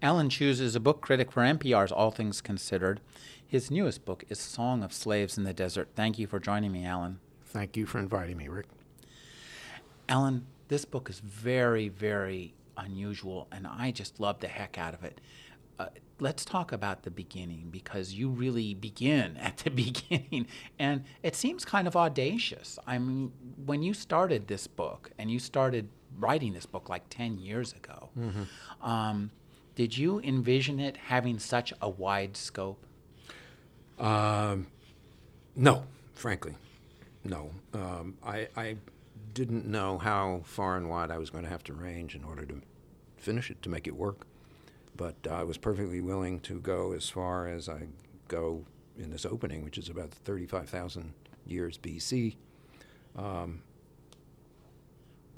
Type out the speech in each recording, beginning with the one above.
Alan Cheuse is a book critic for NPR's All Things Considered. His newest book is Song of Slaves in the Desert. Thank you for joining me, Alan. Thank you for inviting me, Rick. Alan, this book is very, very unusual, and I just love the heck out of it. Uh, let's talk about the beginning because you really begin at the beginning, and it seems kind of audacious. I mean, when you started this book and you started writing this book like 10 years ago, mm-hmm. um, did you envision it having such a wide scope? Um, no, frankly, no. Um, I, I didn't know how far and wide I was going to have to range in order to finish it, to make it work. But I was perfectly willing to go as far as I go in this opening, which is about 35,000 years BC. Um,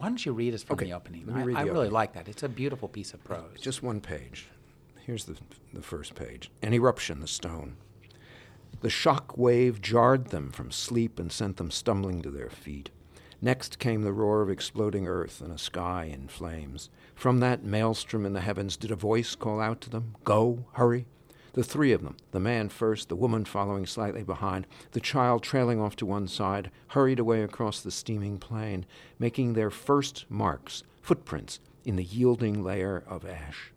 why don't you read us from okay, the opening? Let me read I, the I really opening. like that. It's a beautiful piece of prose. Just one page. Here's the, the first page An eruption, the stone. The shock wave jarred them from sleep and sent them stumbling to their feet. Next came the roar of exploding earth and a sky in flames. From that maelstrom in the heavens did a voice call out to them, Go, hurry. The three of them, the man first, the woman following slightly behind, the child trailing off to one side, hurried away across the steaming plain, making their first marks, footprints, in the yielding layer of ash.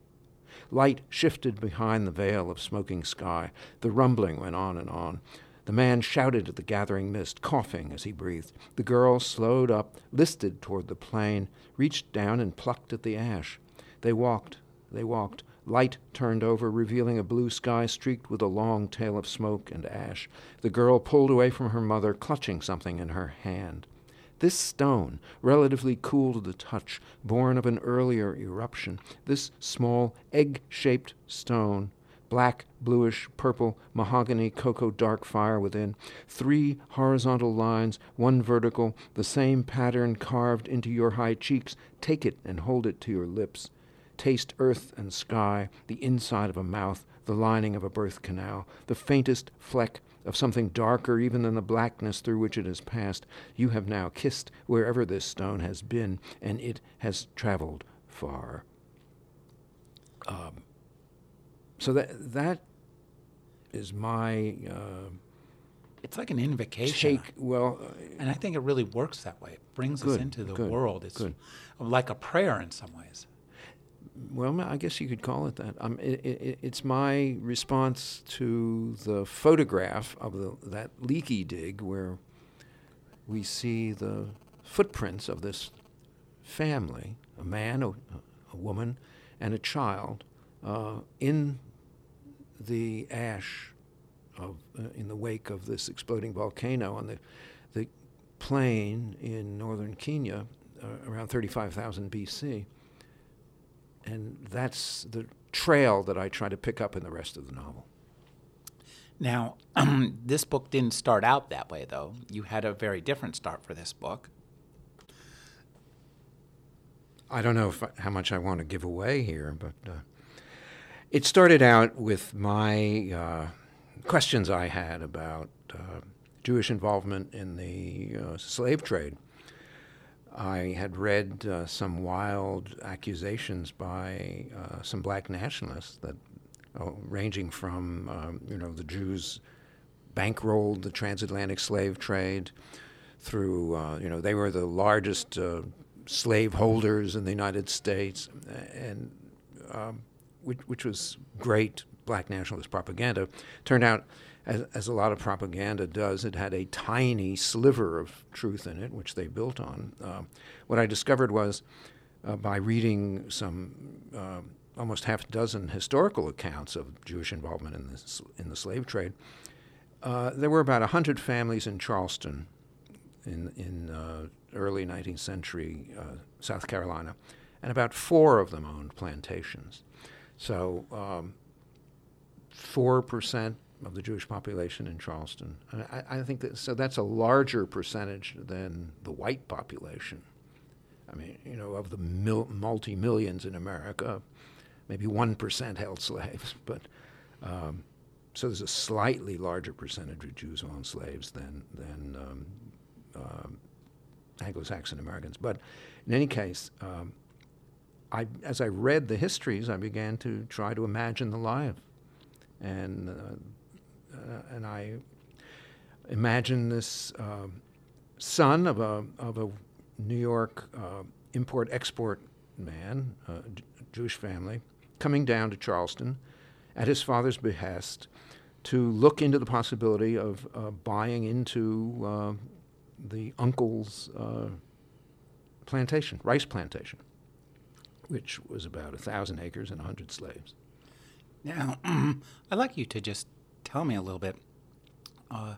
Light shifted behind the veil of smoking sky. The rumbling went on and on. The man shouted at the gathering mist, coughing as he breathed. The girl slowed up, listed toward the plain, reached down and plucked at the ash. They walked, they walked. Light turned over, revealing a blue sky streaked with a long tail of smoke and ash. The girl pulled away from her mother, clutching something in her hand. This stone, relatively cool to the touch, born of an earlier eruption, this small egg shaped stone, black, bluish, purple, mahogany, cocoa dark fire within, three horizontal lines, one vertical, the same pattern carved into your high cheeks. Take it and hold it to your lips. Taste earth and sky, the inside of a mouth, the lining of a birth canal, the faintest fleck of something darker even than the blackness through which it has passed. You have now kissed wherever this stone has been, and it has traveled far. Um, so that that is my uh, it's like an invocation. take. Well, uh, And I think it really works that way. It brings us into the good, world. It's good. like a prayer in some ways. Well, I guess you could call it that. Um, it, it, it's my response to the photograph of the, that Leakey dig where we see the footprints of this family a man, a, a woman, and a child uh, in the ash of, uh, in the wake of this exploding volcano on the, the plain in northern Kenya uh, around 35,000 BC. And that's the trail that I try to pick up in the rest of the novel. Now, this book didn't start out that way, though. You had a very different start for this book. I don't know if, how much I want to give away here, but uh, it started out with my uh, questions I had about uh, Jewish involvement in the uh, slave trade. I had read uh, some wild accusations by uh, some black nationalists that, oh, ranging from um, you know the Jews bankrolled the transatlantic slave trade through uh, you know they were the largest uh, slave holders in the United States, and um, which, which was great black nationalist propaganda. Turned out, as, as a lot of propaganda does, it had a tiny sliver of truth in it, which they built on. Uh, what I discovered was uh, by reading some uh, almost half a dozen historical accounts of Jewish involvement in the, in the slave trade. Uh, there were about 100 families in Charleston in, in uh, early 19th century South Carolina, and about four of them owned plantations. So um, four percent of the Jewish population in Charleston. I, I think that so that's a larger percentage than the white population. I mean, you know, of the mil- multi millions in America, maybe one percent held slaves, but um, so there's a slightly larger percentage of Jews who slaves than than um, uh, Anglo-Saxon Americans. But in any case, um, I, as I read the histories, I began to try to imagine the life, and uh, and I imagine this uh, son of a of a New York uh, import export man, J- Jewish family, coming down to Charleston at his father's behest to look into the possibility of uh, buying into uh, the uncle's uh, plantation, rice plantation, which was about a thousand acres and a hundred slaves. Now, I'd like you to just tell me a little bit. Uh,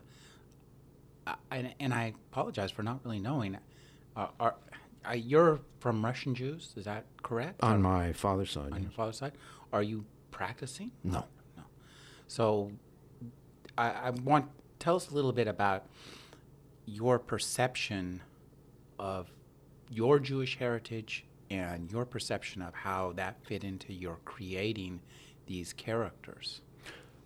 I, and I apologize for not really knowing. Uh, are, are, you're from Russian Jews? Is that correct? On or, my father's side. On yes. your father's side, are you practicing? No. No. So, I, I want tell us a little bit about your perception of your Jewish heritage and your perception of how that fit into your creating these characters.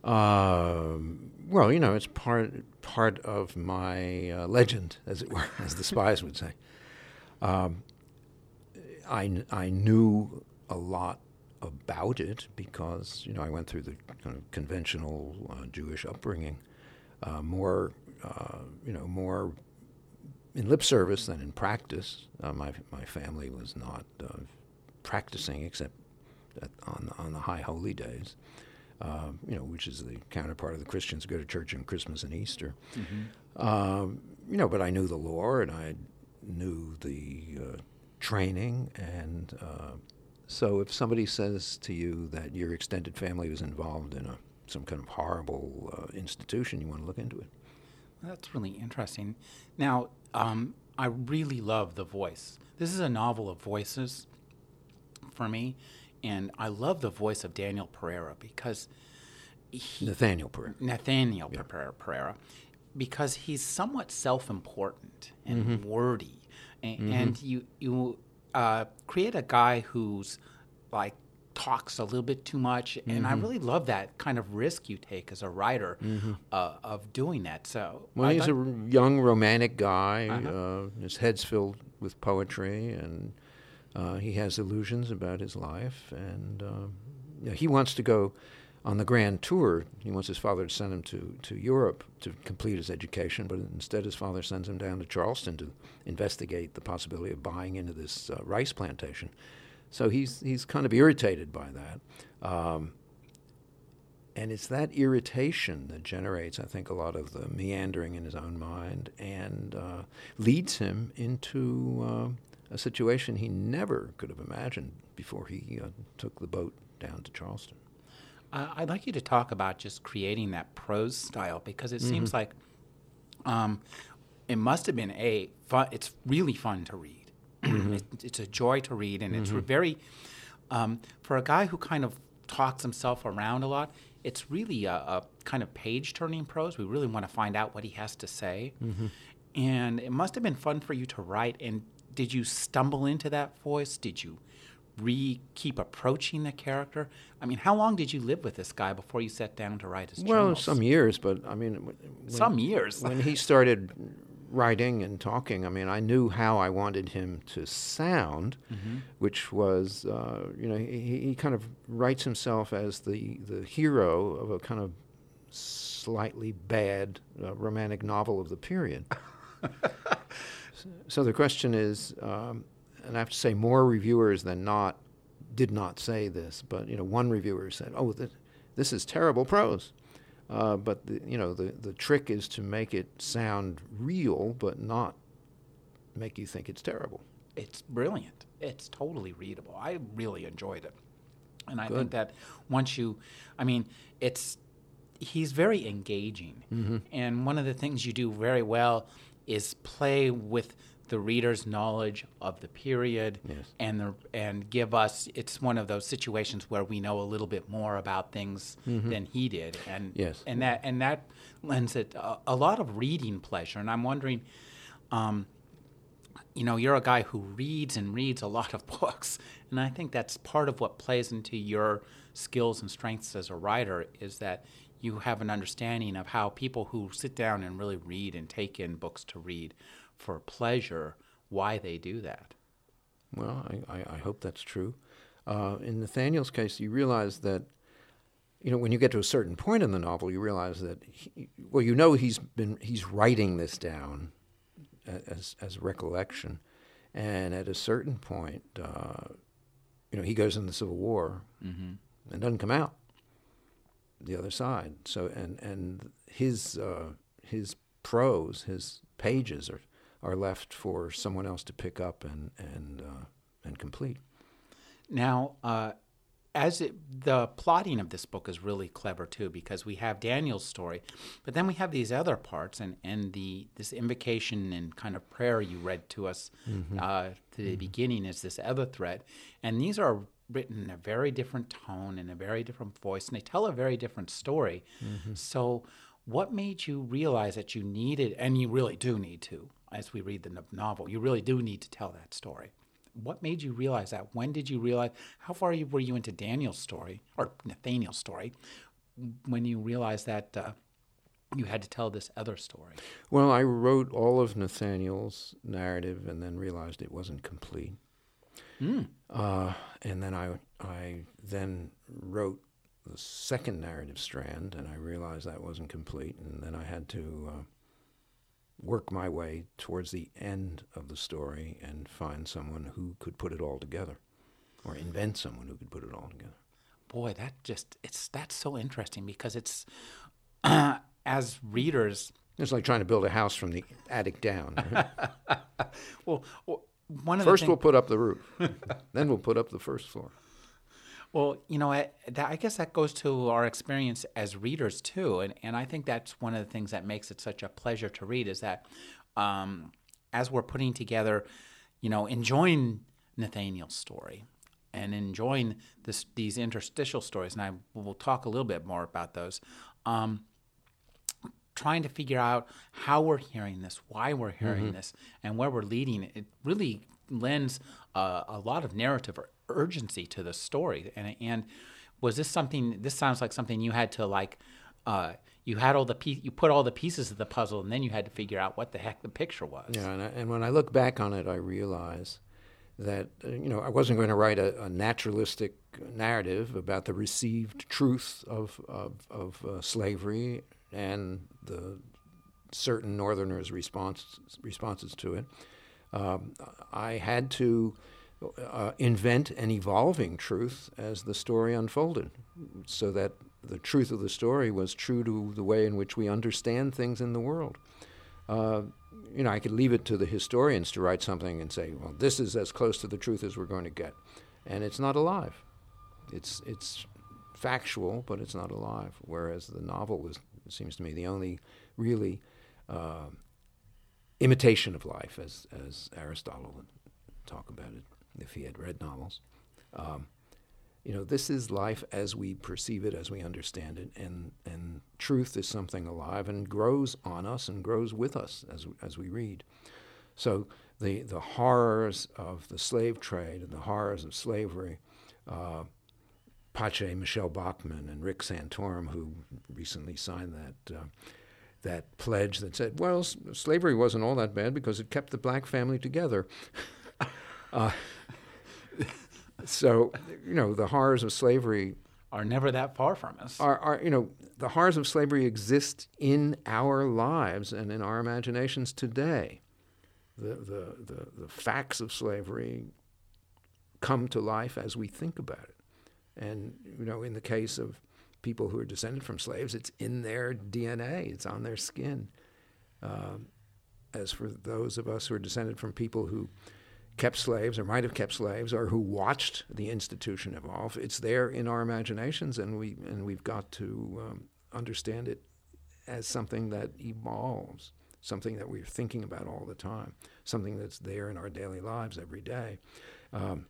Um, well, you know, it's part part of my uh, legend, as it were, as the spies would say. Um, I I knew a lot about it because you know I went through the kind of conventional uh, Jewish upbringing, uh, more uh, you know more in lip service than in practice. Uh, my my family was not uh, practicing except on on the high holy days uh, you know, which is the counterpart of the Christians who go to church on Christmas and Easter. Mm-hmm. Um, you know, but I knew the lore and I knew the uh, training, and uh, so if somebody says to you that your extended family was involved in a some kind of horrible uh, institution, you want to look into it. That's really interesting. Now, um, I really love the voice. This is a novel of voices for me and I love the voice of Daniel Pereira because he, Nathaniel Pereira. Nathaniel yeah. Pereira, because he's somewhat self-important and mm-hmm. wordy, and, mm-hmm. and, you you uh, create a guy who's like talks a little bit too much, mm-hmm. and I mm-hmm. really love that kind of risk you take as a writer mm-hmm. uh, of doing that. So, well, I he's a young romantic guy. Uh-huh. Uh, his head's filled with poetry and uh, he has illusions about his life, and uh, you know, he wants to go on the grand tour. He wants his father to send him to, to Europe to complete his education, but instead his father sends him down to Charleston to investigate the possibility of buying into this uh, rice plantation. So he's he's kind of irritated by that. Um, and it's that irritation that generates, I think, a lot of the meandering in his own mind and uh, leads him into uh, a situation he never could have imagined before he uh, took the boat down to Charleston. Uh, I'd like you to talk about just creating that prose style because it mm-hmm. seems like um, it must have been a fun. It's really fun to read. Mm-hmm. it, it's a joy to read, and mm-hmm. it's very um, for a guy who kind of talks himself around a lot. It's really a, a kind of page-turning prose. We really want to find out what he has to say, mm-hmm. and it must have been fun for you to write and did you stumble into that voice? Did you re keep approaching the character? I mean, how long did you live with this guy before you sat down to write his well, journals? some years, but I mean, when, some years. when he started writing and talking, I mean, I knew how I wanted him to sound, mm-hmm. which was, uh, you know, he, he kind of writes himself as the the hero of a kind of slightly bad uh, romantic novel of the period. So the question is, um, and I have to say, more reviewers than not did not say this, but you know, one reviewer said, "Oh, th- this is terrible prose." Uh, but the, you know, the the trick is to make it sound real, but not make you think it's terrible. It's brilliant. It's totally readable. I really enjoyed it, and I Good. think that once you, I mean, it's he's very engaging, mm-hmm. and one of the things you do very well is play with the reader's knowledge of the period Yes. and the and give us it's one of those situations where we know a little bit more about things than he did and Yes. and that and that lends it a, a lot of reading pleasure and i'm wondering um, you know you're a guy who reads and reads a lot of books and i think that's part of what plays into your skills and strengths as a writer is that you have an understanding of how people who sit down and really read and take in books to read for pleasure why they do that. Well, I, I, I hope that's true. Uh, in Nathaniel's case, you realize that, you know, when you get to a certain point in the novel, you realize that, he, well, you know, he's been he's writing this down as as recollection, and at a certain point, uh, you know, he goes in the Civil War and doesn't come out the other side. So, and and his uh, his prose, his pages are are left for someone else to pick up and and uh, and complete. Now, uh, as it, the plotting of this book is really clever too, because we have Daniel's story, but then we have these other parts, and and the this invocation and kind of prayer you read to us uh, to the beginning is this other thread, and these are written in a very different tone and a very different voice, and they tell a very different story. So, what made you realize that you needed, and you really do need to, as we read the novel, you really do need to tell that story? What made you realize that? When did you realize? How far were you into Daniel's story or Nathaniel's story when you realized that uh, you had to tell this other story? Well, I wrote all of Nathaniel's narrative and then realized it wasn't complete. Uh, and then I I then wrote the second narrative strand, and I realized that wasn't complete, and then I had to uh, work my way towards the end of the story and find someone who could put it all together, or invent someone who could put it all together. Boy, that just it's that's so interesting because it's as readers. It's like trying to build a house from the attic down. Well, w- one of First, we'll put up the roof, then we'll put up the first floor. well, you know, I, that, I guess that goes to our experience as readers too, and and I think that's one of the things that makes it such a pleasure to read is that um, as we're putting together, you know, enjoying Nathaniel's story and enjoying this these interstitial stories, and I will talk a little bit more about those. Um, trying to figure out how we're hearing this, why we're hearing this, and where we're leading it, it really lends uh, a lot of narrative or urgency to the story. And and was this something? This sounds like something you had to like. Uh, you had all the piece, you put all the pieces of the puzzle, and then you had to figure out what the heck the picture was. Yeah, and, I, and when I look back on it, I realize that uh, you know I wasn't going to write a, a naturalistic narrative about the received truth of of, of uh, slavery and the certain Northerners' response, responses to it. Um, I had to uh, invent an evolving truth as the story unfolded, so that the truth of the story was true to the way in which we understand things in the world. Uh, you know, I could leave it to the historians to write something and say, "Well, this is as close to the truth as we're going to get," and it's not alive. It's it's factual, but it's not alive. Whereas the novel was, it seems to me, the only really uh, imitation of life, as as Aristotle would talk about it if he had read novels. Um, you know, this is life as we perceive it, as we understand it, and and truth is something alive and grows on us and grows with us as as we read. So the the horrors of the slave trade and the horrors of slavery. Uh, Pache, Michele Bachmann, and Rick Santorum, who recently signed that uh, that pledge that said, "Well, s- slavery wasn't all that bad because it kept the black family together." uh, so, you know, the horrors of slavery Are never that far from us. are, are, you know, the horrors of slavery exist in our lives and in our imaginations today. The, the, the, the facts of slavery come to life as we think about it. And, you know, in the case of people who are descended from slaves, it's in their DNA, it's on their skin. Um, as for those of us who are descended from people who kept slaves or might have kept slaves or who watched the institution evolve, it's there in our imaginations, and, we, and we've got to um, understand it as something that evolves something that we're thinking about all the time, something that's there in our daily lives every day. Um,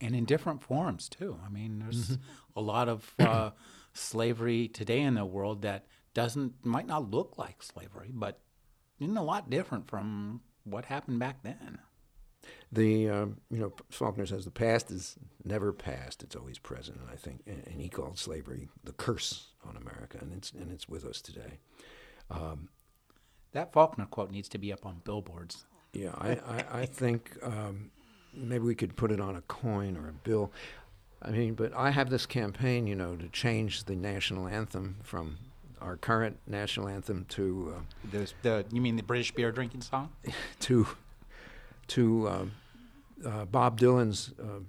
and in different forms too. I mean, there's mm-hmm. a lot of uh, slavery today in the world that doesn't might not look like slavery, but isn't a lot different from what happened back then. The um, you know Faulkner says the past is never past; it's always present. And I think, and, and he called slavery the curse on America, and it's and it's with us today. Um, that Faulkner quote needs to be up on billboards. Yeah, I, I, I think um, maybe we could put it on a coin or a bill. I mean, but I have this campaign, you know, to change the national anthem from our current national anthem to uh, the, the you mean the British beer drinking song to to um, uh, Bob Dylan's uh,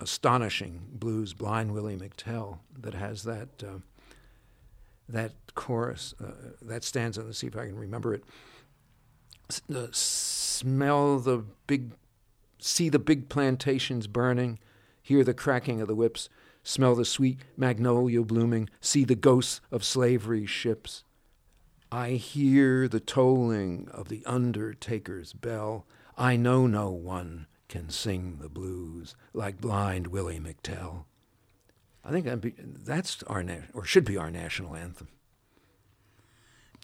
astonishing blues "Blind Willie McTell" that has that uh, that chorus uh, that stanza. Let's see if I can remember it. S- smell the big see the big plantations burning, hear the cracking of the whips, smell the sweet magnolia blooming, see the ghosts of slavery ships. I hear the tolling of the undertaker's bell. I know no one can sing the blues like blind Willie McTell. I think be, that's our na- or should be our national anthem.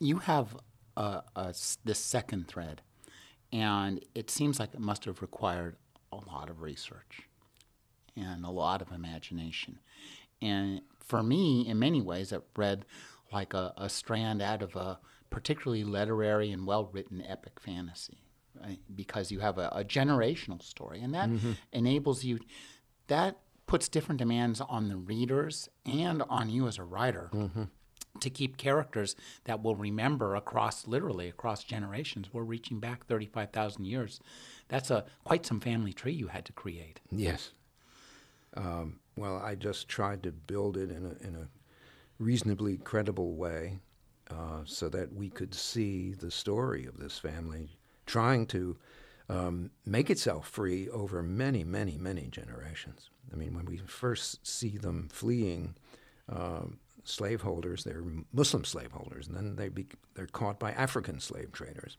You have uh, uh, this second thread and it seems like it must have required a lot of research and a lot of imagination. And for me, in many ways, it read like a, a strand out of a particularly literary and well written epic fantasy. Right? Because you have a, a, generational story, and that mm-hmm. enables you, that puts different demands on the readers and on you as a writer. Mm-hmm to keep characters that will remember across literally across generations. We're reaching back 35,000 years. That's a quite some family tree you had to create. Yes. Um, well, I just tried to build it in a, in a reasonably credible way uh, so that we could see the story of this family trying to um, make itself free over many, many, many generations. I mean, when we first see them fleeing um, slaveholders. They're Muslim slaveholders, and then they be, they're caught by African slave traders,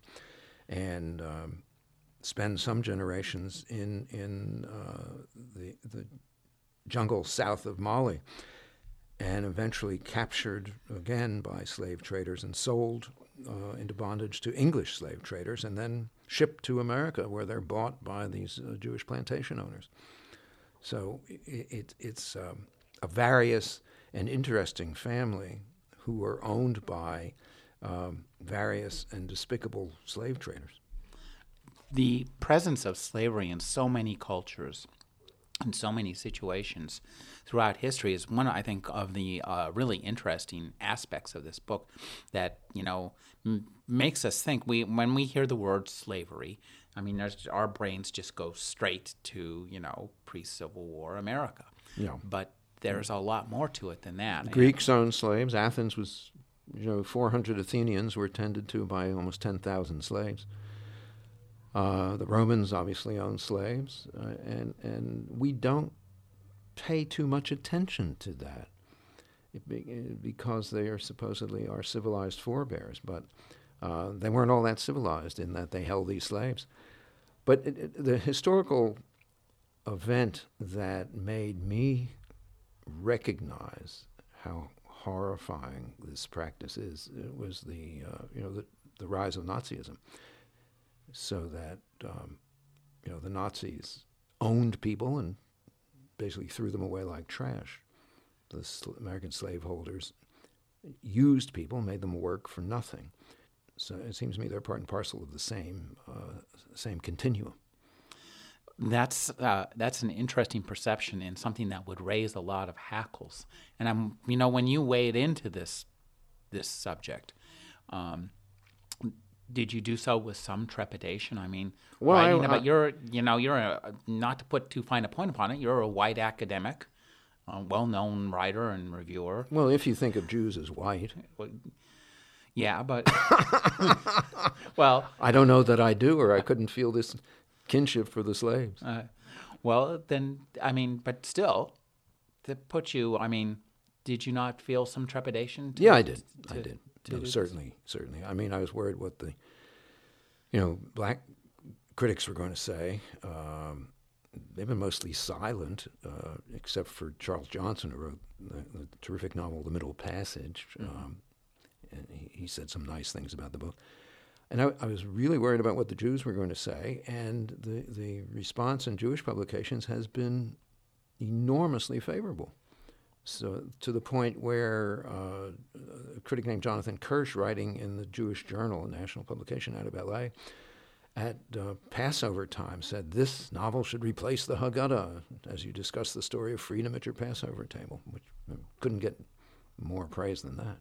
and um, spend some generations in in uh, the the jungle south of Mali, and eventually captured again by slave traders and sold uh, into bondage to English slave traders, and then shipped to America, where they're bought by these uh, Jewish plantation owners. So it, it, it's um, a various an interesting family who were owned by um, various and despicable slave traders. The presence of slavery in so many cultures in so many situations throughout history is one, I think, of the uh, really interesting aspects of this book that you know m- makes us think. We when we hear the word slavery, I mean, our brains just go straight to you know pre-Civil War America. Yeah. But there's a lot more to it than that. Greeks owned slaves. Athens was, you know, 400 Athenians were tended to by almost 10,000 slaves. Uh, the Romans obviously owned slaves, uh, and and we don't pay too much attention to that be, because they are supposedly our civilized forebears, but uh, they weren't all that civilized in that they held these slaves. But it, it, the historical event that made me recognize how horrifying this practice is it was the uh, you know the, the rise of Nazism, so that um, you know the Nazis owned people and basically threw them away like trash. The sl- American slaveholders used people, made them work for nothing. So it seems to me they're part and parcel of the same uh, same continuum that's uh, that's an interesting perception and something that would raise a lot of hackles. And I'm, you know, when you wade into this this subject, um, did you do so with some trepidation? I mean, well, I, about I, you're, you know, you're a, not to put too fine a point upon it. You're a white academic, a well-known writer and reviewer. Well, if you think of Jews as white. Well, yeah, but well, I don't know that I do, or I couldn't feel this kinship for the slaves. Uh, well, then, I mean, but still, to put you, I mean, did you not feel some trepidation? To, yeah, I did. To, I did. No, certainly, certainly. I mean, I was worried what the you know, black critics were going to say. Um, they've been mostly silent, uh, except for Charles Johnson, who wrote the, the terrific novel *The Middle Passage*. Mm-hmm. Um, and he, he, said some nice things about the book. And I, I, was really worried about what the Jews were going to say, and the, the response in Jewish publications has been enormously favorable. So to the point where uh, a critic named Jonathan Kirsch, writing in the Jewish Journal, a national publication out of L.A., at uh, Passover time said this novel should replace the Haggadah as you discuss the story of freedom at your Passover table, which couldn't get more praise than that.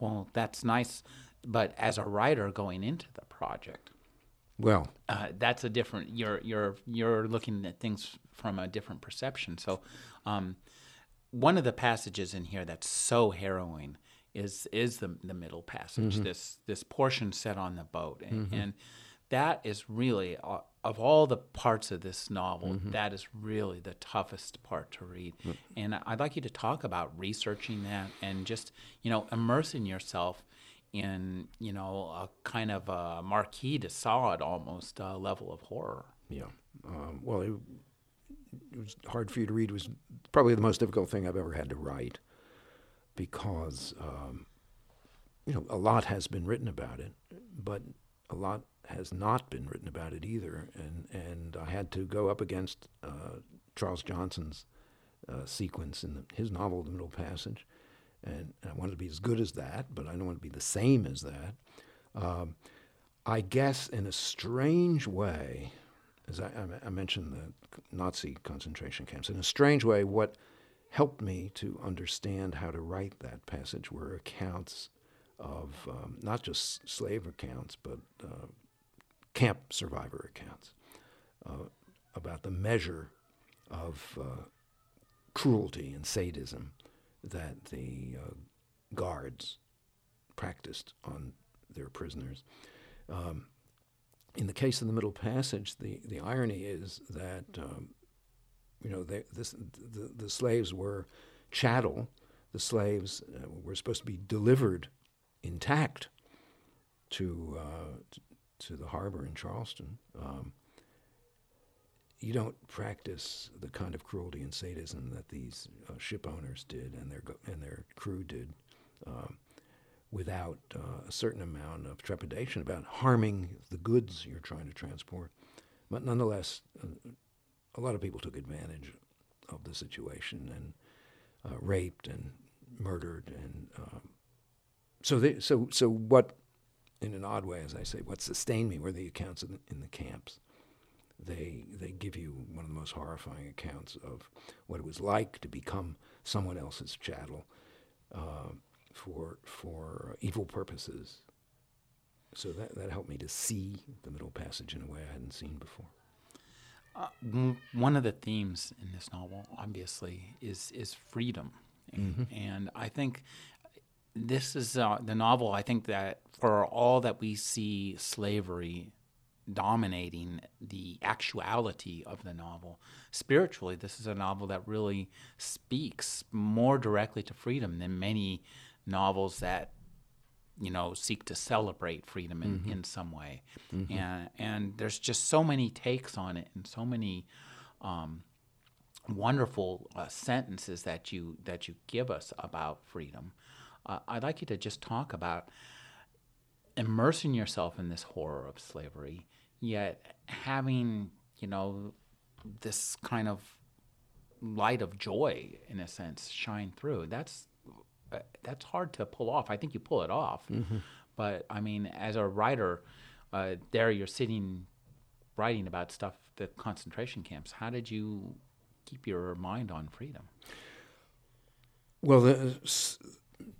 Well, that's nice, but as a writer going into the project, well, uh, that's a different. You're you're you're looking at things from a different perception. So, um, one of the passages in here that's so harrowing is is the the middle passage. Mm-hmm. This this portion set on the boat, and, mm-hmm. and that is really uh, of all the parts of this novel mm-hmm. that is really the toughest part to read mm-hmm. and i'd like you to talk about researching that and just you know immersing yourself in you know a kind of a marquis de sade almost uh, level of horror. Yeah. Um, well it, it was hard for you to read it was probably the most difficult thing i've ever had to write because um, you know a lot has been written about it but a lot has not been written about it either, and and I had to go up against uh, Charles Johnson's uh, sequence in the, his novel, The Middle Passage, and, and, I wanted to be as good as that, but I don't want to be the same as that. Um, I guess in a strange way, as I, I, mentioned the Nazi concentration camps, in a strange way, what helped me to understand how to write that passage were accounts of um, not just slave accounts, but uh, camp survivor accounts uh, about the measure of uh, cruelty and sadism that the uh, guards practiced on their prisoners. Um, in the case of the Middle Passage, the, the irony is that um, you know they, this, the, the slaves were chattel. The slaves uh, were supposed to be delivered intact to, uh, to the harbor in Charleston, um, you don't practice the kind of cruelty and sadism that these uh, ship owners did and their and their crew did, um, without uh, a certain amount of trepidation about harming the goods you're trying to transport. But nonetheless, uh, a lot of people took advantage of the situation and uh, raped and murdered and um, so they, so so what in an odd way, as I say, what sustained me were the accounts in the, in the camps. They they give you one of the most horrifying accounts of what it was like to become someone else's chattel uh, for for evil purposes. So that that helped me to see the Middle Passage in a way I hadn't seen before. Uh, one of the themes in this novel, obviously, is is freedom, mm-hmm. and I think this is uh, the novel. I think that for all that we see slavery dominating the actuality of the novel, spiritually, this is a novel that really speaks more directly to freedom than many novels that you know seek to celebrate freedom in, mm-hmm. in some way mm-hmm. and and there's just so many takes on it and so many um, wonderful uh, sentences that you that you give us about freedom uh, I'd like you to just talk about immersing yourself in this horror of slavery, yet having, you know, this kind of light of joy, in a sense, shine through. That's uh, that's hard to pull off. I think you pull it off, mm-hmm. but I mean, as a writer, uh, there you're sitting writing about stuff, the concentration camps. How did you keep your mind on freedom? Well, the,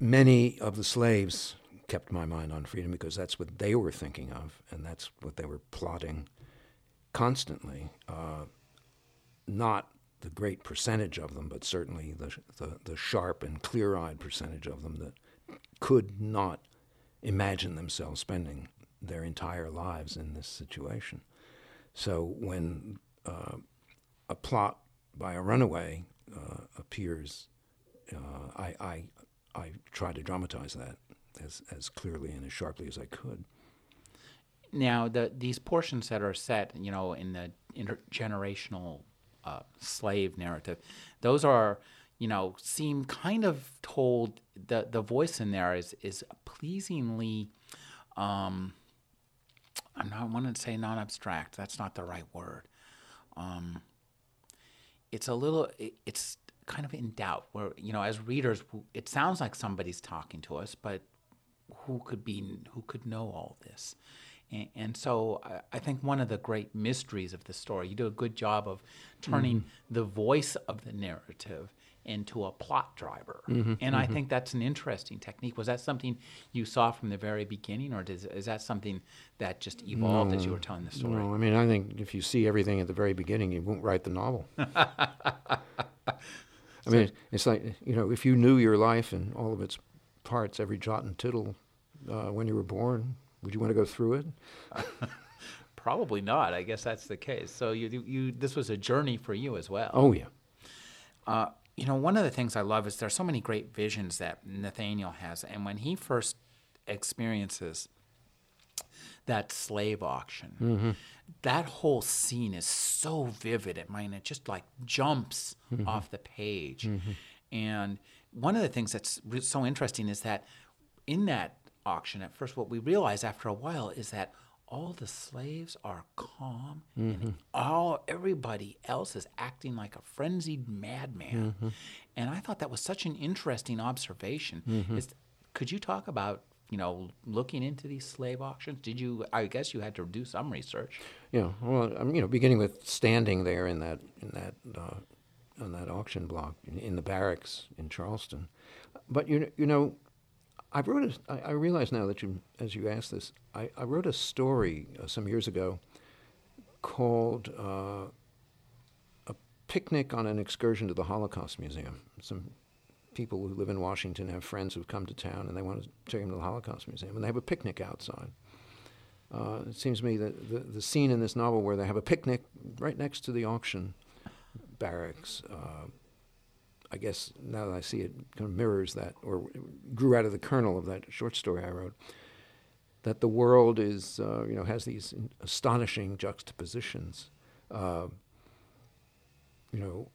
many of the slaves kept my mind on freedom because that's what they were thinking of, and that's what they were plotting constantly. Uh, not the great percentage of them, but certainly the, the, the sharp and clear eyed percentage of them that could not imagine themselves spending their entire lives in this situation. So when uh, a plot by a runaway uh, appears, uh, I, I, I tried to dramatize that as, as clearly and as sharply as I could. now the these portions that are set, you know, in the intergenerational uh, slave narrative, those are, you know, seem kind of told. the The voice in there is is pleasingly. Um, I'm not wanting to say non-abstract. That's not the right word. Um, it's a little. It, it's kind of in doubt. Where you know, as readers, it sounds like somebody's talking to us, but who could be? Who could know all this? And, and so I, I, think one of the great mysteries of the story, you do a good job of turning mm-hmm. the voice of the narrative into a plot driver. Mm-hmm, and mm-hmm. I think that's an interesting technique. Was that something you saw from the very beginning, or does, is that something that just evolved no, as you were telling the story? No, I mean, I think if you see everything at the very beginning, you won't write the novel. I mean, it's like, you know, if you knew your life and all of its parts, every jot and tittle, uh, when you were born, would you want to go through it? Probably not. I guess that's the case. So you, you, this was a journey for you as well. Oh yeah. Uh, you know, one of the things I love is there's so many great visions that Nathaniel has, and when he first experiences that slave auction, mm-hmm. that whole scene is so vivid. I mean, it just like jumps mm-hmm. off the page, mm-hmm. and one of the things that's so interesting is that in that auction at first, what we realize after a while is that all the slaves are calm mm-hmm. and all everybody else is acting like a frenzied madman. Mm-hmm. And I thought that was such an interesting observation. Mm-hmm. Is, could you talk about you know looking into these slave auctions? Did you? I guess you had to do some research. Yeah. Well, I'm, you know, beginning with standing there in that in that uh, on that auction block in, in the barracks in Charleston, but you you know I wrote. A, I, I realize now that you, as you asked this, I, I wrote a story uh, some years ago called uh, "A Picnic on an Excursion to the Holocaust Museum." Some people who live in Washington have friends who've come to town and they want to take them to the Holocaust Museum, and they have a picnic outside. Uh, it seems to me that the, the scene in this novel where they have a picnic right next to the auction barracks uh, I guess now that I see it, kind of mirrors that, or grew out of the kernel of that short story I wrote. That the world is, uh, you know, has these astonishing juxtapositions. Uh, you know,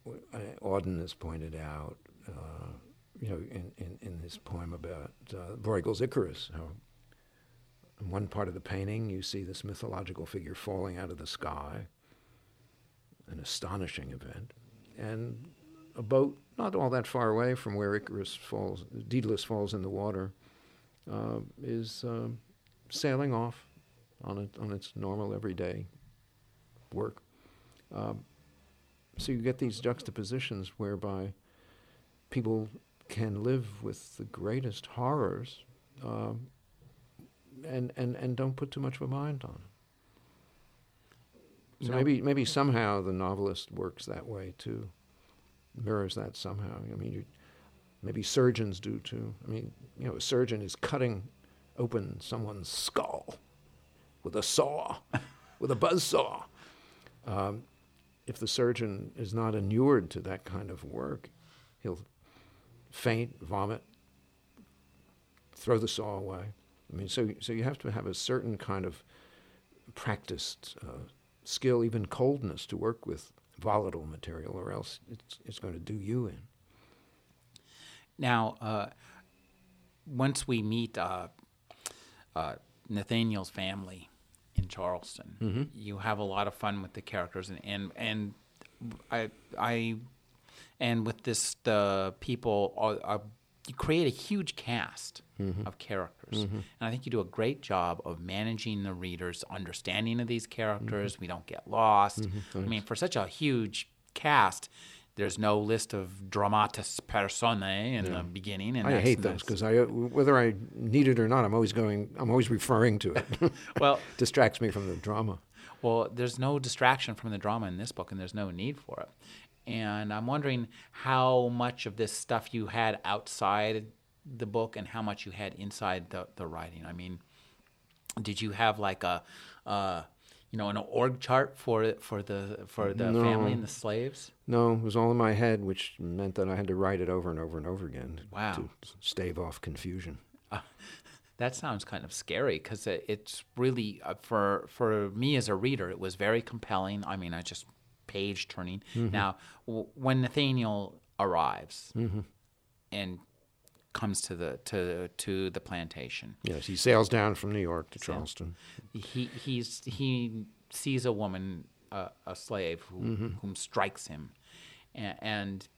Auden has pointed out, uh, you know, in, in, in, his poem about uh, Bruegel's Icarus, how in one part of the painting you see this mythological figure falling out of the sky, an astonishing event, and a boat not all that far away from where Icarus falls, Daedalus falls in the water, uh, is uh, sailing off on, on its normal everyday work. Uh, so you get these juxtapositions whereby people can live with the greatest horrors um, and, and, and don't put too much of a mind on it. So no. maybe maybe somehow the novelist works that way too mirrors that somehow. I mean, maybe surgeons do too. I mean, you know, a surgeon is cutting open someone's skull with a saw, with a buzz saw. Um, if the surgeon is not inured to that kind of work, he'll faint, vomit, throw the saw away. I mean, so so you have to have a certain kind of practiced uh, skill, even coldness, to work with volatile material, or else it's, it's going to do you in. Now, uh, once we meet uh, uh, Nathaniel's family in Charleston, mm-hmm. you have a lot of fun with the characters, and and, and I I and with this the people are, are you create a huge cast mm-hmm. of characters. Mm-hmm. And I think you do a great job of managing the reader's understanding of these characters. Mm-hmm. We don't get lost. Mm-hmm. I mean, for such a huge cast, there's no list of dramatis personae in yeah. the beginning. And I hate those because I, whether I need it or not, I'm always going. I'm always referring to it. well, distracts me from the drama. Well, there's no distraction from the drama in this book, and there's no need for it. And I'm wondering how much of this stuff you had outside the book and how much you had inside the, the writing. I mean, did you have like a, uh, you know, an org chart for it for the for the no. family and the slaves? No, it was all in my head, which meant that I had to write it over and over and over again wow. to stave off confusion. Uh, That sounds kind of scary because it, it's really uh, for for me as a reader, it was very compelling. I mean, I just page turning. Now, w- when Nathaniel arrives and comes to the to to the plantation, Yes, he sails down from New York to Charleston. he he's he sees a woman, uh, a slave, who whom strikes him, and, and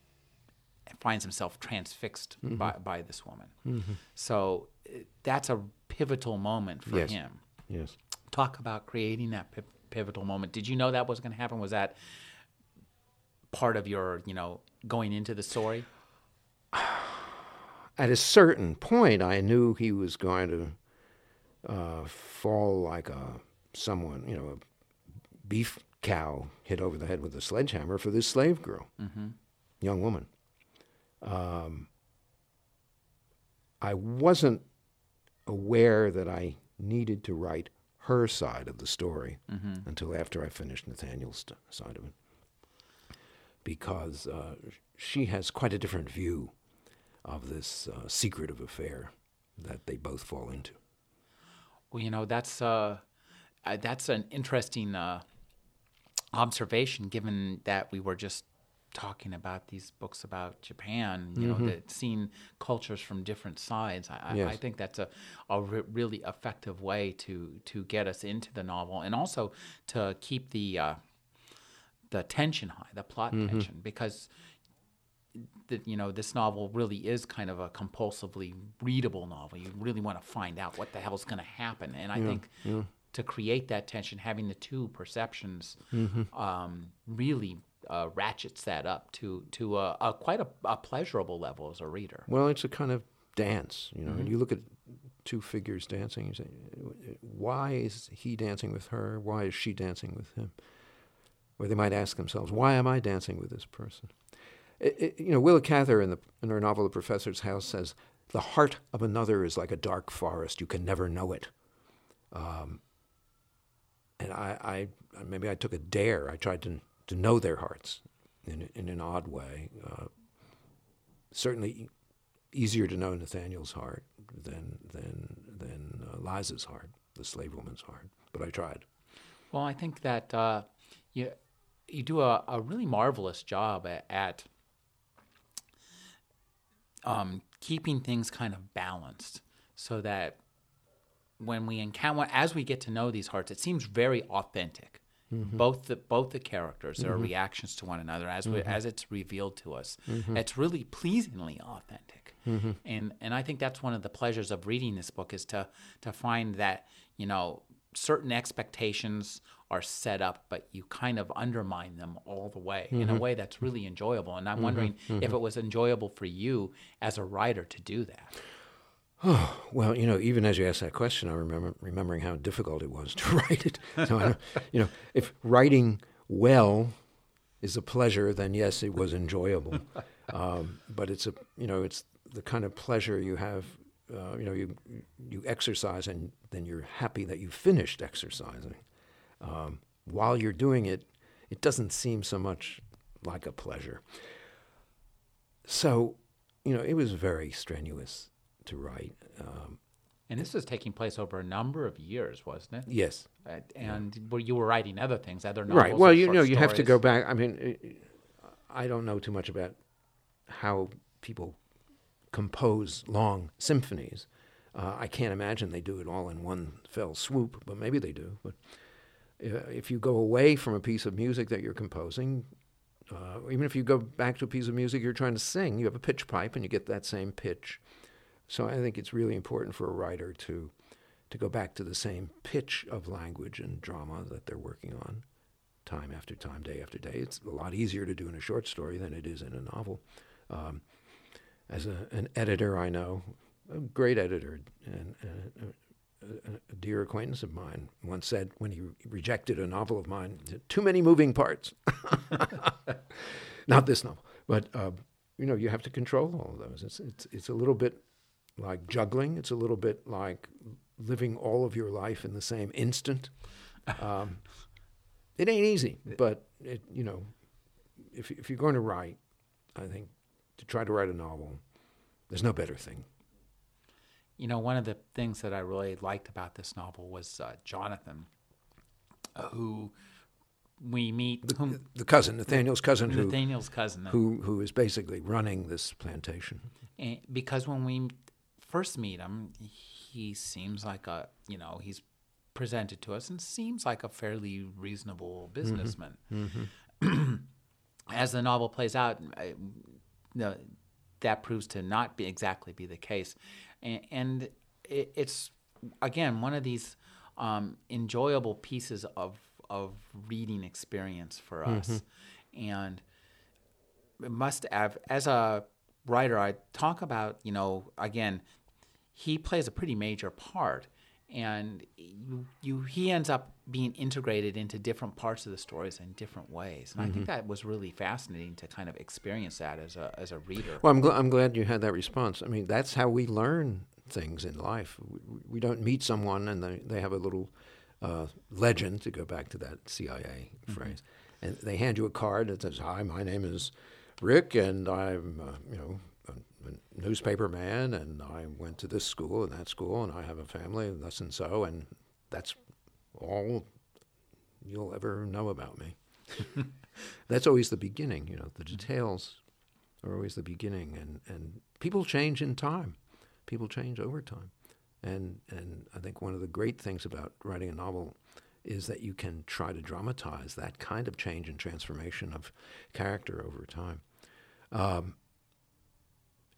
finds himself transfixed by, by this woman. So uh, that's a pivotal moment for Yes. him. Yes. Talk about creating that pivotal moment. Did you know that was going to happen? Was that part of your, you know, going into the story? At a certain point, I knew he was going to uh, fall like a someone, you know, a beef cow hit over the head with a sledgehammer for this slave girl, young woman. Um, I wasn't aware that I needed to write her side of the story until after I finished Nathaniel's side of it, because uh, she has quite a different view of this uh, secretive affair that they both fall into. Well, you know, that's uh, uh, that's an interesting uh, observation, given that we were just talking about these books about Japan. You know, that seeing cultures from different sides. I, I- I think that's a, a re- really effective way to to get us into the novel, and also to keep the uh, the tension high, the plot tension, because that you know this novel really is kind of a compulsively readable novel. You really want to find out what the hell's going to happen, and I think to create that tension, having the two perceptions um, really uh, ratchets that up to to a, a quite a, a pleasurable level as a reader. Well, it's a kind of dance, you know. And you look at two figures dancing, you say, why is he dancing with her? Why is she dancing with him? Or they might ask themselves, why am I dancing with this person? It, it, you know, Willa Cather in, the, in her novel The Professor's House says, the heart of another is like a dark forest. You can never know it. Um, and I, I, maybe I took a dare. I tried to, to know their hearts in, in an odd way. Uh, certainly easier to know Nathaniel's heart than than than uh, Liza's heart, the slave woman's heart. But I tried. Well, I think that uh, you you do a, a really marvelous job at, at um, keeping things kind of balanced, so that when we encounter, as we get to know these hearts, it seems very authentic. Mm-hmm. Both the both the characters, their mm-hmm. reactions to one another, as we, mm-hmm. as it's revealed to us, it's really pleasingly authentic. And and I think that's one of the pleasures of reading this book is to to find that you know certain expectations are set up, but you kind of undermine them all the way in a way that's really enjoyable. And I'm wondering if it was enjoyable for you as a writer to do that. Oh, well, you know, even as you asked that question, I remember remembering how difficult it was to write it. So, you know, if writing well is a pleasure, then yes, it was enjoyable. Um, but it's a, you know, it's the kind of pleasure you have. Uh, you know, you you exercise and then you're happy that you finished exercising. Um, while you're doing it, it doesn't seem so much like a pleasure. So, you know, it was very strenuous to write. Um, And this was taking place over a number of years, wasn't it? yes, Uh, And where you were writing other things, other novels. right. Well, you know, you have to go back. I mean, I don't know too much about how people compose long symphonies. Uh, I can't imagine they do it all in one fell swoop, but maybe they do. But if you go away from a piece of music that you're composing, uh, even if you go back to a piece of music you're trying to sing, you have a pitch pipe and you get that same pitch. So I think it's really important for a writer to to go back to the same pitch of language and drama that they're working on time after time, day after day. It's a lot easier to do in a short story than it is in a novel. Um, as a, an editor, I know a great editor and, and a, a, a dear acquaintance of mine once said when he rejected a novel of mine, too many moving parts. Not this novel, but uh, you know you have to control all of those. It's it's it's a little bit like juggling. It's a little bit like living all of your life in the same instant. Um, it ain't easy, but it you know if if you're going to write, I think to try to write a novel, there's no better thing. You know, one of the things that I really liked about this novel was uh, Jonathan, uh, who we meet whom, The cousin, Nathaniel's cousin, who Nathaniel's cousin. who who is basically running this plantation. Because when we first meet him, he seems like a you know he's presented to us and seems like a fairly reasonable mm-hmm. businessman. Mm-hmm. As the novel plays out, I, the, that proves to not be exactly be the case, and, and it, it's again one of these um, enjoyable pieces of of reading experience for us, mm-hmm. and must have as a writer i talk about you know again he plays a pretty major part and you, you he ends up being integrated into different parts of the stories in different ways. And i think that was really fascinating to kind of experience that as a as a reader. Well, I'm, gl- I'm glad you had that response. I mean, that's how we learn things in life. We, we don't meet someone and they, they have a little uh, legend, to go back to that CIA phrase, and they hand you a card that says, Hi, my name is Rick, and I'm, uh, you know, a, newspaper man, and I went to this school and that school, and I have a family, and thus and so, and that's all you'll ever know about me. that's always the beginning, you know, the details are always the beginning, and, and people change in time. People change over time, and and I think one of the great things about writing a novel is that you can try to dramatize that kind of change and transformation of character over time. Um,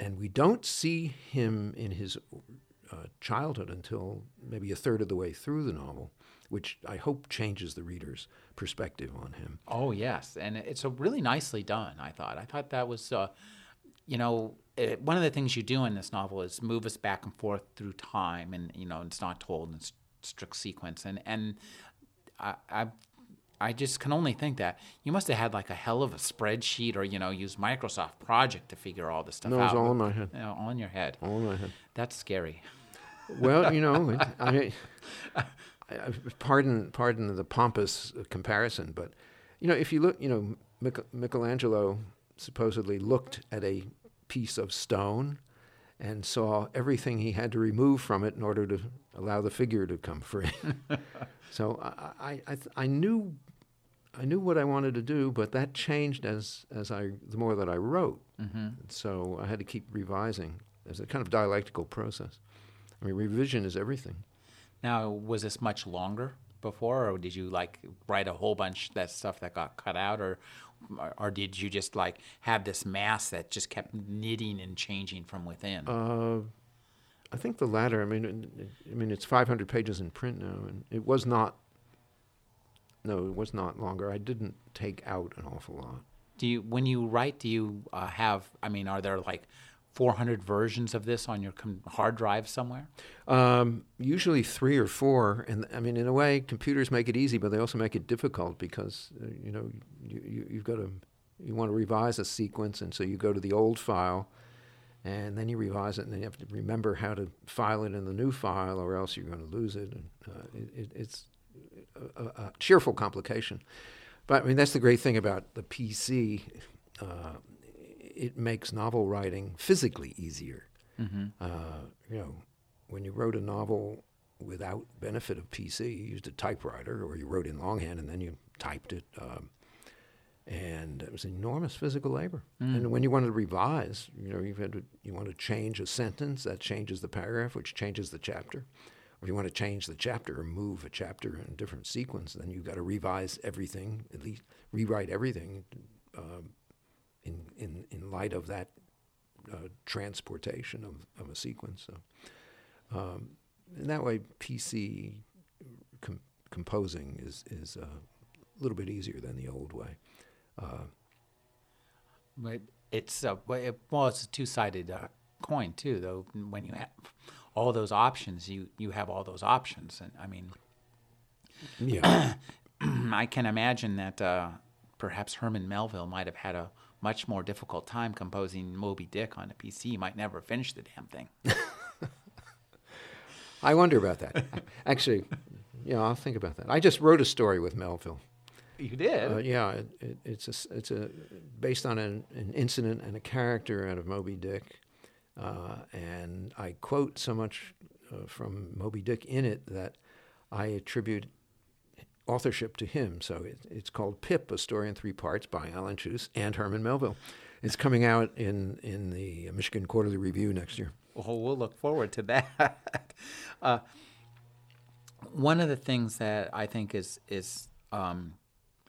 and we don't see him in his uh, childhood until maybe a third of the way through the novel, which I hope changes the reader's perspective on him. Oh yes, and it's a really nicely done. I thought. I thought that was, uh, you know, uh one of the things you do in this novel is move us back and forth through time, and you know, it's not told in strict sequence. And and I, I I just can only think that you must have had like a hell of a spreadsheet, or you know, use Microsoft Project to figure all this stuff out. No, it's all in my head. You know, all in your head. All in my head. That's scary. Well, you know, it, I mean, I, I- pardon, pardon the pompous comparison, but you know, if you look, you know, Mich- Michelangelo supposedly looked at a piece of stone and saw everything he had to remove from it in order to allow the figure to come free. so I, I, I, th- I knew, I knew what I wanted to do, but that changed as as I the more that I wrote. Mm-hmm. So I had to keep revising as a kind of dialectical process. I mean, revision is everything. Now, was this much longer before, or did you like write a whole bunch that stuff that got cut out, or or did you just like have this mass that just kept knitting and changing from within? Uh, I think the latter. I mean, I mean, it's 500 pages in print now, and it was not. No, it was not longer. I didn't take out an awful lot. do you, when you write, do you uh, have? I mean, are there like 400 versions of this on your com- hard drive somewhere? Um, usually three or four, and I mean, in a way, computers make it easy, but they also make it difficult because uh, you know you, you you've got to you want to revise a sequence, and so you go to the old file, and then you revise it, and then you have to remember how to file it in the new file, or else you're going to lose it. And uh, it, it, it's a, a, cheerful complication, but I mean that's the great thing about the PC. Uh, it makes novel writing physically easier. Uh, you know, when you wrote a novel without benefit of PC, you used a typewriter or you wrote in longhand and then you typed it. Um, and it was enormous physical labor. And when you wanted to revise, you know, you had to, you want to change a sentence, that changes the paragraph, which changes the chapter. Or if you want to change the chapter or move a chapter in a different sequence, then you've got to revise everything, at least rewrite everything um, in, in, in light of that uh, transportation of, of a sequence. So, um, in that way, PC com- composing is is uh, a little bit easier than the old way. Uh, it's a it- it's a two-sided uh, coin too. Though when you have all those options, you you have all those options, and I mean, yeah, I can imagine that uh, perhaps Herman Melville might have had a much more difficult time composing Moby Dick on a PC. He might never finish the damn thing. I wonder about that. Actually, yeah, I'll think about that. I just wrote a story with Melville. You did. Uh, yeah, it, it, it's a it's a based on an, an incident and a character out of Moby Dick. Uh, and I quote so much uh, from Moby Dick in it that I attribute authorship to him. So it, it's called Pip, a story in three parts by Alan Cheuse and Herman Melville. It's coming out in, in the Michigan Quarterly Review next year. Well, we'll look forward to that. uh, one of the things that I think is is um,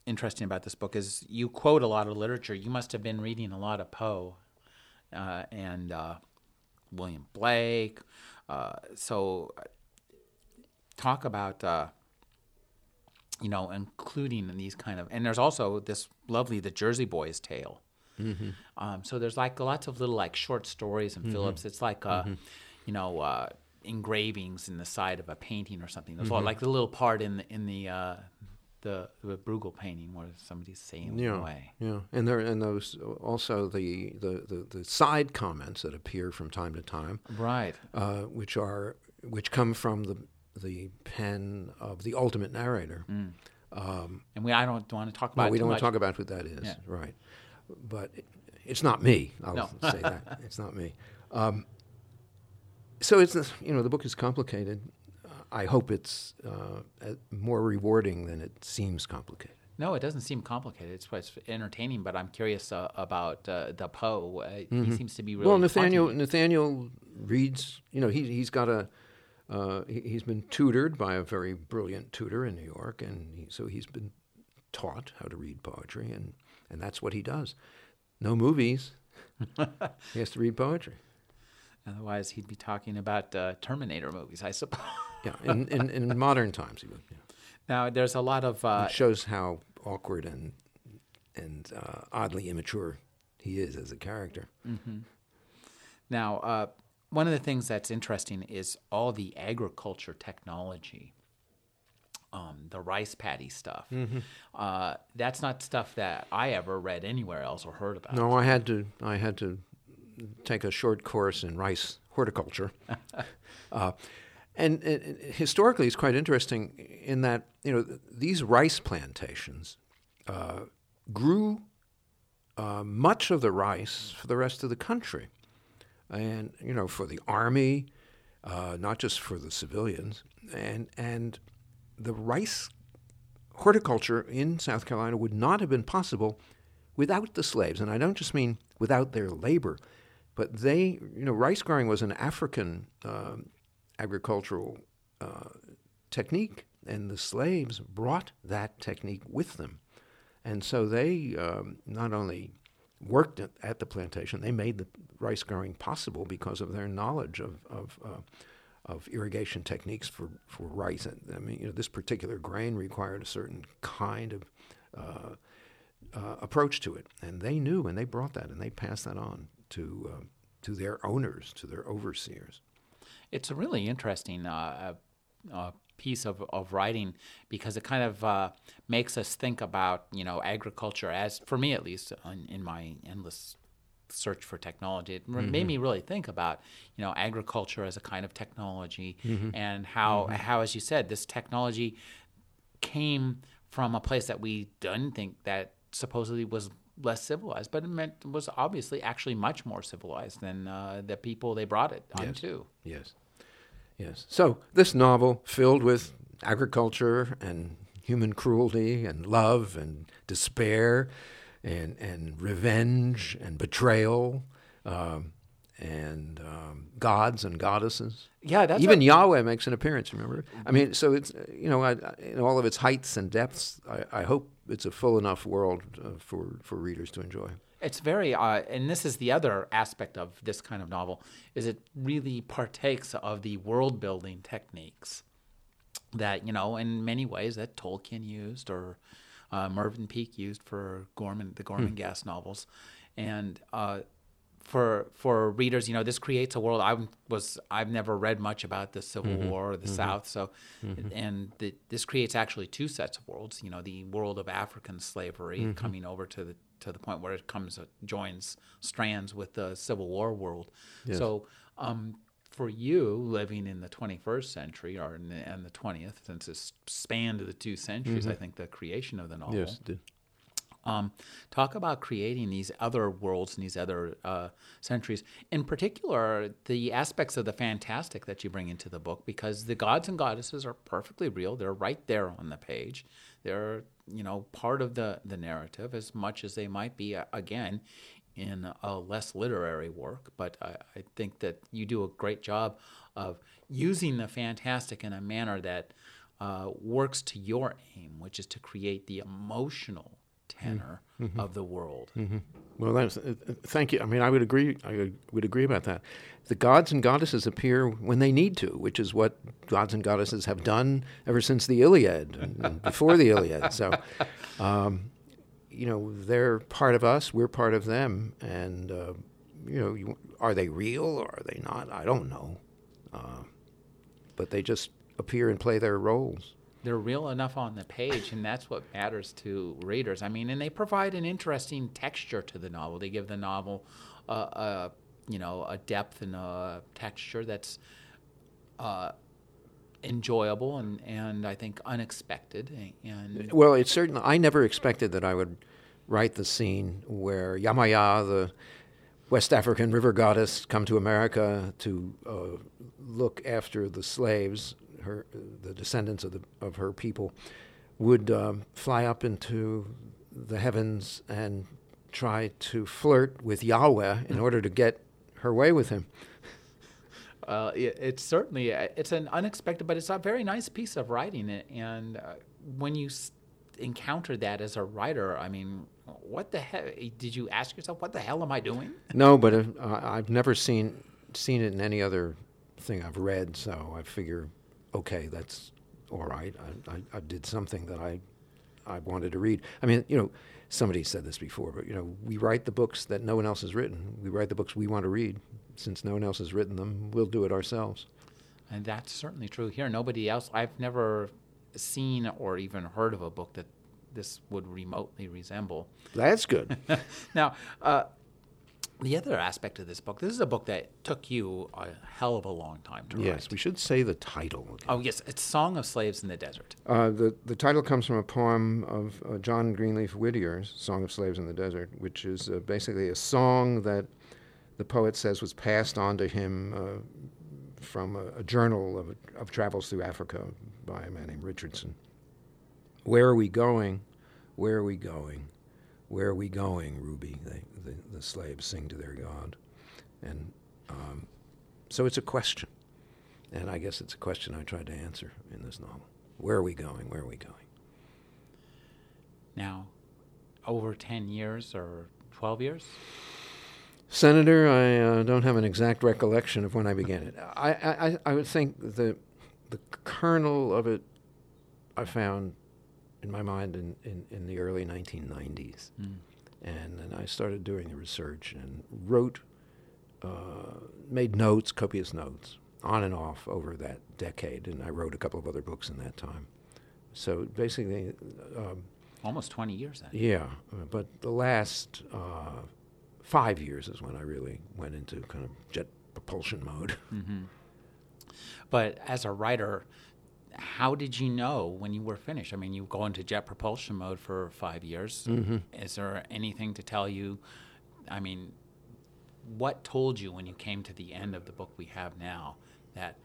interesting about this book is you quote a lot of literature. You must have been reading a lot of Poe uh, and uh, William Blake. Uh, so, talk about uh, you know including in these kind of and there's also this lovely the Jersey Boys tale. Mm-hmm. Um, so there's like lots of little like short stories in mm-hmm. Phillips. It's like a, mm-hmm. you know uh, engravings in the side of a painting or something. There's mm-hmm. like the little part in the in the uh, the, the Bruegel painting where somebody's sailing yeah, away. Yeah, and there and those also the, the, the, the, side comments that appear from time to time, right? Uh, which are which come from the the pen of the ultimate narrator. Mm. Um, and we I don't want to talk about. No, we don't want to talk about who that is, yeah. right? But it, it's not me. I'll no. say that it's not me. Um, so it's you know the book is complicated. I hope it's uh, more rewarding than it seems complicated. No, it doesn't seem complicated. It's, it's entertaining, but I'm curious uh, about uh, the Poe. Uh, mm-hmm. He seems to be really well. Nathaniel Nathaniel reads. You know, he he's got a. Uh, he, has been tutored by a very brilliant tutor in New York, and he, so he's been taught how to read poetry, and and that's what he does. No movies. he has to read poetry. Otherwise, he'd be talking about uh, Terminator movies, I suppose. Yeah, in, in, in, modern times, would. Yeah. Now, there's a lot of. Uh, it shows how awkward and and uh, oddly immature he is as a character. Mm-hmm. Now, uh, one of the things that's interesting is all the agriculture technology. Um, the rice paddy stuff. Mm-hmm. Uh, that's not stuff that I ever read anywhere else or heard about. No, I had to. I had to take a short course in rice horticulture. uh, and, and, historically, it's quite interesting in that you know these rice plantations uh, grew uh, much of the rice for the rest of the country, and you know for the army, uh, not just for the civilians, and and the rice horticulture in South Carolina would not have been possible without the slaves, and I don't just mean without their labor, but they, you know, rice growing was an African uh, agricultural uh, technique, and the slaves brought that technique with them. And so they um, not only worked at, at, the plantation, they made the rice growing possible because of their knowledge of, of, uh, of irrigation techniques for, for rice. I mean, you know, this particular grain required a certain kind of uh, uh, approach to it, and they knew, and they brought that, and they passed that on to uh, to their owners, to their overseers. It's a really interesting uh, uh, uh, piece of, of writing because it kind of uh, makes us think about you know agriculture as for me at least in, in my endless search for technology it mm-hmm. made me really think about you know agriculture as a kind of technology mm-hmm. and how mm-hmm. how as you said this technology came from a place that we didn't think that supposedly was less civilized, but it meant was obviously actually much more civilized than uh, the people they brought it onto. Yes. yes, yes. So this novel, filled with agriculture and human cruelty and love and despair and and revenge and betrayal. Um, and um, gods and goddesses. Yeah, that's even Yahweh makes an appearance. Remember, I mean, so it's you know, I, in all of its heights and depths, I, I hope it's a full enough world uh, for for readers to enjoy. It's very, uh, and this is the other aspect of this kind of novel, is it really partakes of the world building techniques that you know, in many ways, that Tolkien used or uh, Mervyn Peake used for Gorman, the Gorman hmm. Gas novels, and uh, for for readers, you know, this creates a world. I was I've never read much about the Civil mm-hmm. War or the mm-hmm. South, so mm-hmm. and the, this creates actually two sets of worlds. You know, the world of African slavery mm-hmm. coming over to the to the point where it comes uh, joins strands with the Civil War world. Yes. So. Um, for you living in the 21st century or in the, and the 20th, since it spanned the two centuries, mm-hmm. I think the creation of the novel. Yes, did. Um, talk about creating these other worlds and these other uh, centuries. In particular, the aspects of the fantastic that you bring into the book, because the gods and goddesses are perfectly real. They're right there on the page. They're you know part of the the narrative as much as they might be uh, again in a less literary work. But I, I think that you do a great job of using the fantastic in a manner that uh, works to your aim, which is to create the emotional tenor mm-hmm. of the world. Mm-hmm. Well, that's, uh, uh, thank you. I mean, I would agree. I would agree about that. The gods and goddesses appear when they need to, which is what gods and goddesses have done ever since the Iliad and before the Iliad. So, um, you know, they're part of us. We're part of them, and uh, you know, you, are they real or are they not? I don't know, uh, but they just appear and play their roles they're real enough on the page, and that's what matters to readers. I mean, and they provide an interesting texture to the novel. They give the novel, a, a you know, a depth and a texture that's uh, enjoyable and, and I think unexpected. And well, it's certainly I never expected that I would write the scene where Yemaya, the West African river goddess, come to America to uh, look after the slaves her the descendants of the of her people would um, fly up into the heavens and try to flirt with Yahweh in order to get her way with him. Uh, it, it's certainly uh, it's an unexpected, but it's a very nice piece of writing. And uh, when you s- encounter that as a writer, I mean, what the hell? Did you ask yourself, "What the hell am I doing?" No, but uh, I've never seen seen it in any other thing I've read, so I figure okay, that's all right. I, I, I, did something that I, I wanted to read. I mean, you know, somebody said this before, but you know, we write the books that no one else has written. We write the books we want to read. Since no one else has written them, we'll do it ourselves. And that's certainly true here. Nobody else. I've never seen or even heard of a book that this would remotely resemble. That's good. now, uh, the other aspect of this book, this is a book that took you a hell of a long time to yes, write. Yes, we should say the title. Again. Oh, yes, it's Song of Slaves in the Desert. Uh, the, the title comes from a poem of uh, John Greenleaf Whittier's Song of Slaves in the Desert, which is uh, basically a song that the poet says was passed on to him uh, from a, a journal of, of travels through Africa by a man named Richardson. Where are we going? Where are we going? Where are we going, Ruby? They, the, the slaves sing to their God. And um, so it's a question. And I guess it's a question I tried to answer in this novel. Where are we going? Where are we going? Now, over 10 years or 12 years? Senator, I uh, don't have an exact recollection of when I began it. I, I, I would think the, the kernel of it I found in my mind in, in, in the early 1990s. Mm. And then I started doing the research and wrote, uh, made notes, copious notes, on and off over that decade. And I wrote a couple of other books in that time. So basically, um, almost 20 years then. Yeah, but the last uh, five years is when I really went into kind of jet propulsion mode. Mm-hmm. But as a writer, how did you know when you were finished? I mean, you go into jet propulsion mode for five years. Mm-hmm. Is there anything to tell you? I mean, what told you when you came to the end of the book we have now that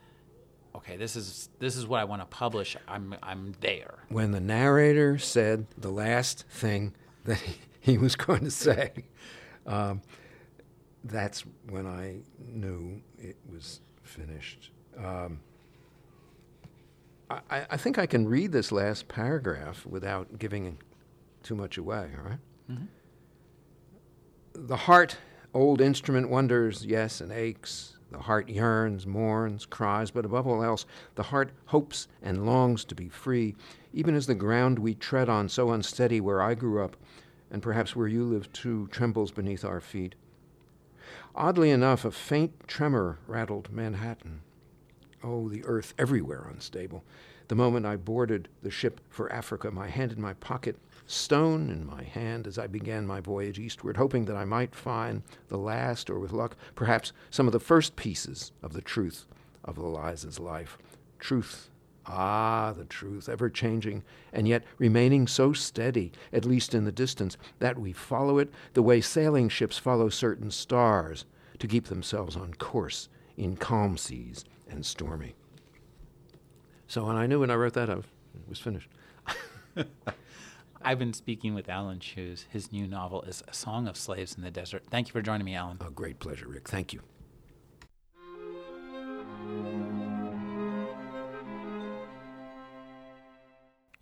okay, this is this is what I want to publish. I'm I'm there. When the narrator said the last thing that he was going to say, um, that's when I knew it was finished. Um, I, I, think I can read this last paragraph without giving too much away, all right? mm-hmm. The heart, old instrument, wonders, yes, and aches. The heart yearns, mourns, cries, but above all else, the heart hopes and longs to be free, even as the ground we tread on, so unsteady where I grew up, and perhaps where you live too, trembles beneath our feet. Oddly enough, a faint tremor rattled Manhattan. Oh, the earth everywhere unstable. The moment I boarded the ship for Africa, my hand in my pocket, stone in my hand as I began my voyage eastward, hoping that I might find the last, or with luck, perhaps some of the first pieces of the truth of Eliza's life. Truth Ah, the truth, ever changing, and yet remaining so steady, at least in the distance, that we follow it the way sailing ships follow certain stars to keep themselves on course in calm seas and stormy. So when I knew when I wrote that, I was finished. I've been speaking with Alan Cheuse. His new novel is A Song of Slaves in the Desert. Thank you for joining me, Alan. A great pleasure, Rick. Thank you.